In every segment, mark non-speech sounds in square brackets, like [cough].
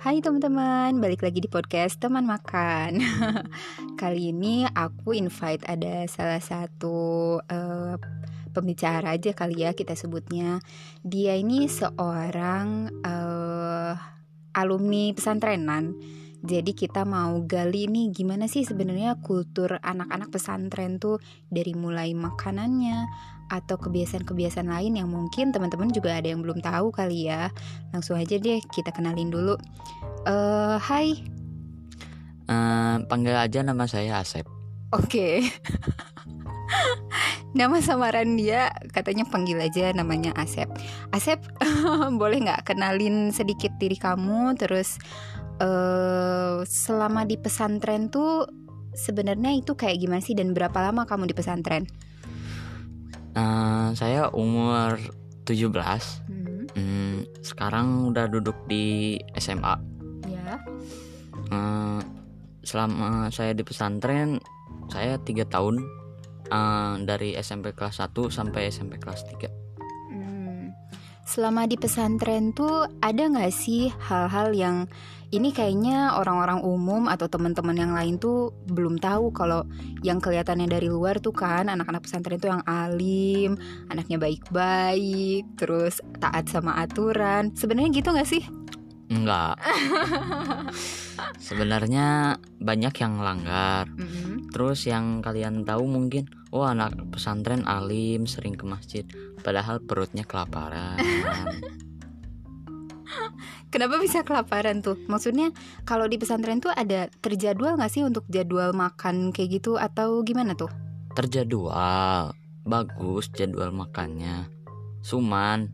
Hai teman-teman, balik lagi di podcast Teman Makan. [laughs] Kali ini aku invite ada salah satu uh, pembicara aja kali ya kita sebutnya. Dia ini seorang uh, alumni pesantrenan. Jadi kita mau gali nih gimana sih sebenarnya kultur anak-anak pesantren tuh dari mulai makanannya, atau kebiasaan-kebiasaan lain yang mungkin teman-teman juga ada yang belum tahu kali ya. Langsung aja deh kita kenalin dulu. Uh, hai. Uh, panggil aja nama saya Asep. Oke. Okay. [laughs] nama samaran dia katanya panggil aja namanya Asep. Asep, [laughs] boleh nggak kenalin sedikit diri kamu? Terus uh, selama di pesantren tuh sebenarnya itu kayak gimana sih dan berapa lama kamu di pesantren? Uh, saya umur 17 hmm. Hmm, Sekarang udah duduk di SMA Ya uh, Selama saya di pesantren Saya tiga tahun uh, Dari SMP kelas 1 sampai SMP kelas 3 hmm. Selama di pesantren tuh ada gak sih hal-hal yang ini kayaknya orang-orang umum atau teman-teman yang lain tuh belum tahu kalau yang kelihatannya dari luar tuh kan anak-anak pesantren itu yang alim, anaknya baik-baik, terus taat sama aturan. Sebenarnya gitu nggak sih? Enggak. [laughs] Sebenarnya banyak yang langgar. Mm -hmm. Terus yang kalian tahu mungkin, oh anak pesantren alim, sering ke masjid, padahal perutnya kelaparan. [laughs] Kenapa bisa kelaparan tuh? Maksudnya kalau di pesantren tuh ada terjadwal gak sih untuk jadwal makan kayak gitu atau gimana tuh? Terjadwal, bagus jadwal makannya. Cuman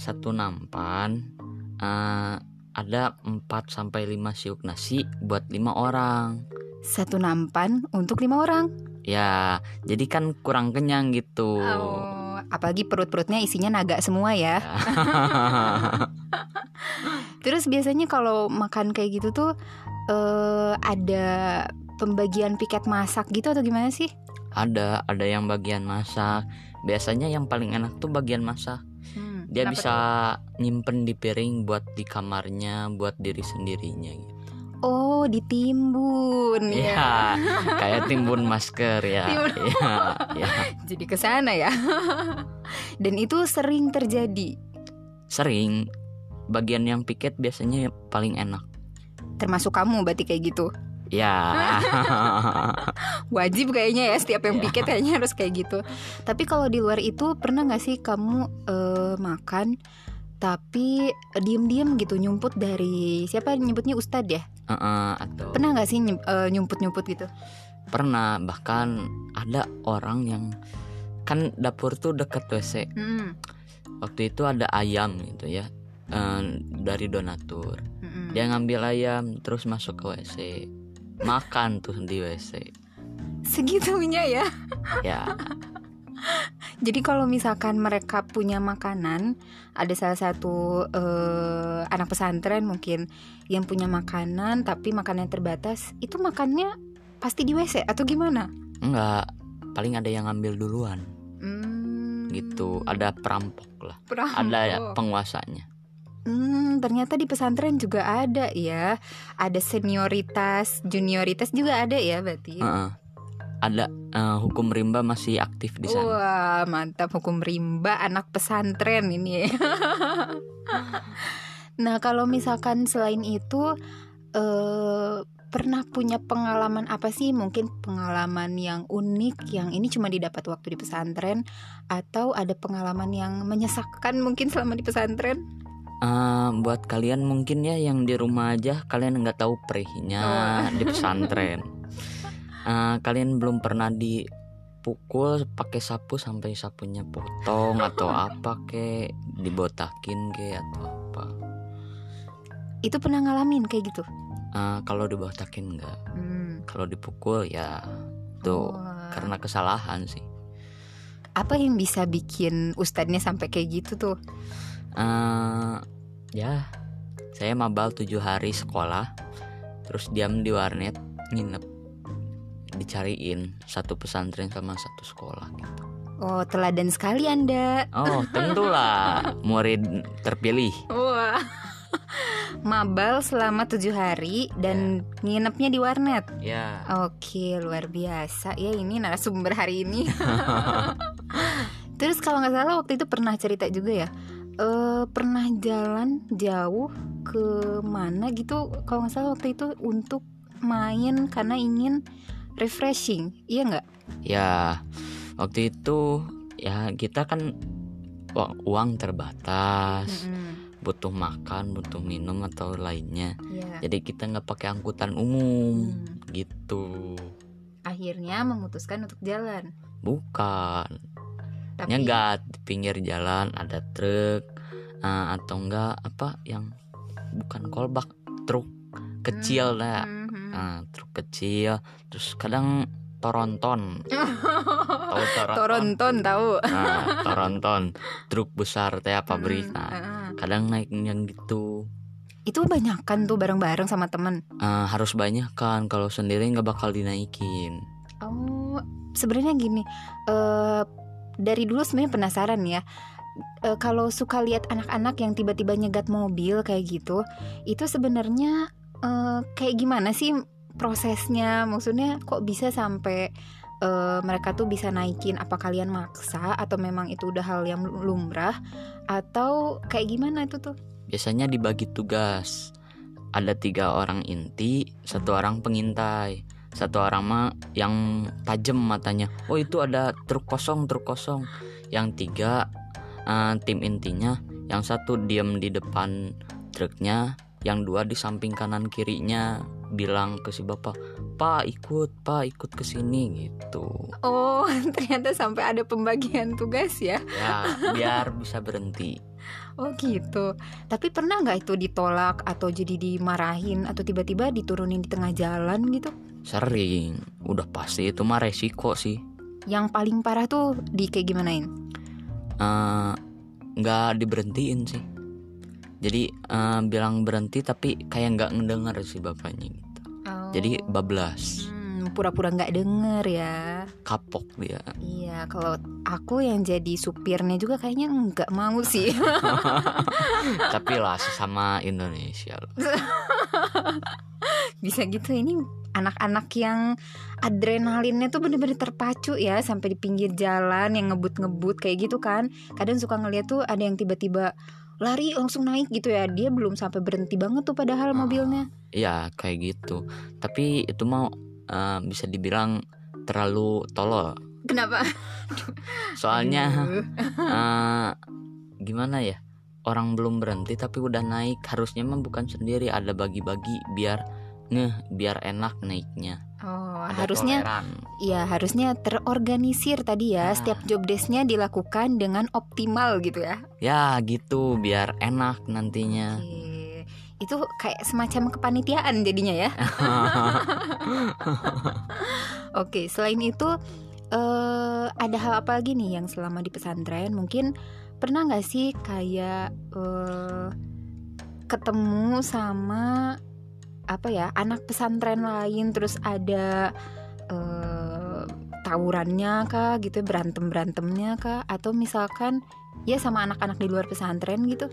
satu nampan uh, ada 4 sampai 5 siuk nasi buat lima orang. Satu nampan untuk lima orang? Ya, jadi kan kurang kenyang gitu. Oh apalagi perut-perutnya isinya naga semua ya. [laughs] Terus biasanya kalau makan kayak gitu tuh uh, ada pembagian piket masak gitu atau gimana sih? Ada, ada yang bagian masak. Biasanya yang paling enak tuh bagian masak. Hmm, Dia bisa tuh? Nyimpen di piring buat di kamarnya, buat diri sendirinya gitu. Oh, ditimbun ya. kayak timbun masker ya. Timbun. ya, ya. [laughs] Jadi ke sana ya. [laughs] Dan itu sering terjadi. Sering. Bagian yang piket biasanya paling enak. Termasuk kamu berarti kayak gitu. Ya. [laughs] Wajib kayaknya ya setiap yang ya. piket kayaknya harus kayak gitu. Tapi kalau di luar itu pernah nggak sih kamu uh, makan tapi uh, diem-diem gitu nyumput dari siapa nyebutnya ustadz ya? Uh, uh, atau pernah nggak sih uh, nyumput-nyumput gitu? Pernah bahkan ada orang yang kan dapur tuh dekat WC. Hmm. Waktu itu ada ayam gitu ya uh, dari donatur. Hmm. Dia ngambil ayam terus masuk ke WC makan tuh di WC. Segitunya ya? Ya. [laughs] Jadi kalau misalkan mereka punya makanan, ada salah satu uh, anak pesantren mungkin yang punya makanan tapi makannya terbatas, itu makannya pasti di WC atau gimana? Enggak, paling ada yang ngambil duluan. Hmm. Gitu, ada perampok lah. Perampok. Ada penguasanya. Hmm, ternyata di pesantren juga ada ya. Ada senioritas, junioritas juga ada ya berarti. Uh -uh ada uh, hukum rimba masih aktif di sana. Wah, mantap hukum rimba anak pesantren ini. [laughs] nah, kalau misalkan selain itu uh, pernah punya pengalaman apa sih? Mungkin pengalaman yang unik yang ini cuma didapat waktu di pesantren atau ada pengalaman yang menyesakkan mungkin selama di pesantren? Uh, buat kalian mungkin ya yang di rumah aja kalian nggak tahu perihnya oh. di pesantren [laughs] uh, kalian belum pernah dipukul pakai sapu sampai sapunya potong atau [laughs] apa ke? Dibotakin ke atau apa? Itu pernah ngalamin kayak gitu? Uh, kalau dibotakin enggak hmm. kalau dipukul ya tuh oh. karena kesalahan sih. Apa yang bisa bikin ustadznya sampai kayak gitu tuh? Uh, ya saya mabal tujuh hari sekolah terus diam di warnet nginep dicariin satu pesantren sama satu sekolah gitu. Oh, teladan sekali Anda. Oh, tentulah murid terpilih. Wah. Mabal selama tujuh hari dan nginepnya di warnet. ya Oke, luar biasa ya ini narasumber hari ini. [laughs] Terus kalau nggak salah waktu itu pernah cerita juga ya, eh pernah jalan jauh ke mana gitu? Kalau nggak salah waktu itu untuk main karena ingin refreshing, iya nggak? ya waktu itu ya kita kan uang, uang terbatas Mm-mm, butuh makan butuh minum atau lainnya Iya. jadi kita nggak pakai angkutan umum Hmm. gitu Akhirnya memutuskan untuk jalan. bukan Tapi nyegat di pinggir jalan ada truk eh, atau enggak apa yang bukan kolbak truk kecil lah Nah, truk kecil terus kadang toronton [laughs] tahu toronton Toronton tahu. nah [laughs] toronton truk besar teh pabrik Mm, nah heeh. kadang naik yang gitu Itu banyakan tuh bareng-bareng sama temen. Eh, harus banyak kan kalau sendiri nggak bakal dinaikin Oh, sebenarnya gini, eh dari dulu sebenarnya penasaran ya. Eh, kalau suka lihat anak-anak yang tiba-tiba nyegat mobil kayak gitu, itu sebenarnya eh, kayak gimana sih prosesnya? Maksudnya kok bisa sampai eh, mereka tuh bisa naikin? Apa kalian maksa atau memang itu udah hal yang lumrah? Atau kayak gimana itu tuh? biasanya dibagi tugas ada tiga orang inti satu orang pengintai satu orang mah yang tajam matanya oh itu ada truk kosong truk kosong yang tiga eh, tim intinya yang satu diam di depan truknya yang dua di samping kanan kirinya bilang ke si bapak pak ikut pak ikut ke sini gitu Oh, [laughs] ternyata sampai ada pembagian tugas ya. ya biar bisa berhenti Oh gitu. Tapi pernah nggak itu ditolak atau jadi dimarahin atau tiba-tiba diturunin di tengah jalan gitu? sering udah pasti itu mah resiko sih Yang paling parah tuh di kayak gimanain? eh, nggak diberhentiin sih jadi eh, bilang berhenti tapi kayak nggak ngedenger si bapaknya gitu jadi bablas Hmm, pura-pura nggak denger ya. kapok dia Iya, kalau aku yang jadi supirnya juga kayaknya nggak mau sih. [laughs] tapi lah sesama Indonesia loh. [laughs] Bisa gitu ini anak-anak yang adrenalinnya tuh bener-bener terpacu ya sampai di pinggir jalan yang ngebut-ngebut kayak gitu kan. Kadang suka ngeliat tuh ada yang tiba-tiba lari langsung naik gitu ya. Dia belum sampai berhenti banget tuh padahal Ah. mobilnya. Iya kayak gitu tapi itu mau eh, bisa dibilang terlalu tolol Kenapa? [laughs] soalnya eh, gimana ya orang belum berhenti tapi udah naik harusnya mah bukan sendiri ada bagi-bagi biar ngeh biar enak naiknya Oh, Ada harusnya toleran. Iya, harusnya terorganisir tadi ya. Ah. Setiap job desk-nya dilakukan dengan optimal gitu ya. Ya gitu biar enak nantinya Oke. Itu kayak semacam kepanitiaan jadinya ya. [laughs] Oke, selain itu eh ada hal apa lagi nih yang selama di pesantren mungkin pernah nggak sih kayak eh ketemu sama apa ya anak pesantren lain terus ada eh tawurannya kah gitu berantem berantemnya kah atau misalkan ya sama anak-anak di luar pesantren gitu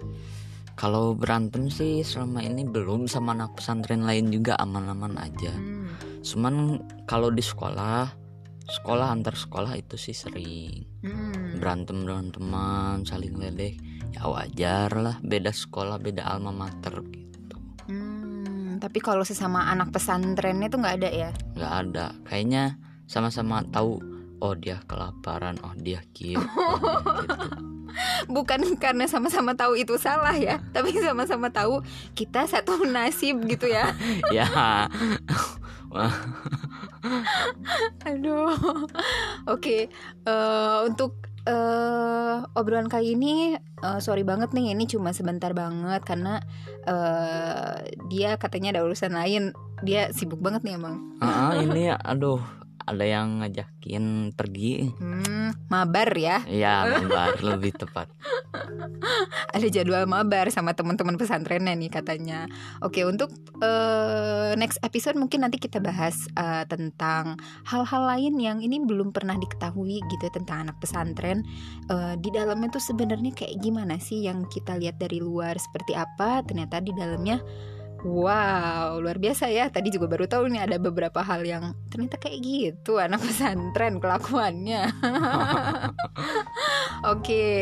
Kalau berantem sih selama ini belum sama anak pesantren lain juga aman-aman aja Hmm. Cuman kalau di sekolah Sekolah antar sekolah itu sih sering Hmm. Berantem dengan teman Saling ledek Ya wajar lah Beda sekolah beda alma mater gitu tapi kalau sesama anak pesantrennya tuh nggak ada ya? nggak ada Kayaknya sama-sama tahu Oh dia kelaparan Oh dia kieu [laughs] oh, gitu. Bukan karena sama-sama tahu itu salah ya, [laughs] tapi sama-sama tahu kita satu nasib gitu ya. [laughs] Ya Aduh. Oke, eh, untuk eh, obrolan kali ini eh, sorry banget nih ini cuma sebentar banget karena eh, dia katanya ada urusan lain. Dia sibuk banget nih emang. Ah, ini aduh ada yang ngajakin pergi. Hmm, mabar ya? Ya mabar lebih tepat. [laughs] Ada jadwal mabar sama teman-teman pesantrennya nih katanya. Oke untuk uh, next episode mungkin nanti kita bahas uh, tentang hal-hal lain yang ini belum pernah diketahui gitu tentang anak pesantren. Uh, di dalamnya tuh sebenarnya kayak gimana sih yang kita lihat dari luar seperti apa? Ternyata di dalamnya Wow, luar biasa ya. Tadi juga baru tahu nih ada beberapa hal yang ternyata kayak gitu anak pesantren kelakuannya. [laughs] Oke, okay,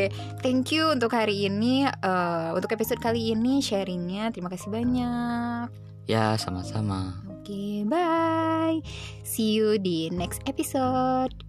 thank you untuk hari ini. Uh, untuk episode kali ini sharingnya. Terima kasih banyak. Ya, sama-sama. Oke, okay, bye. See you di next episode.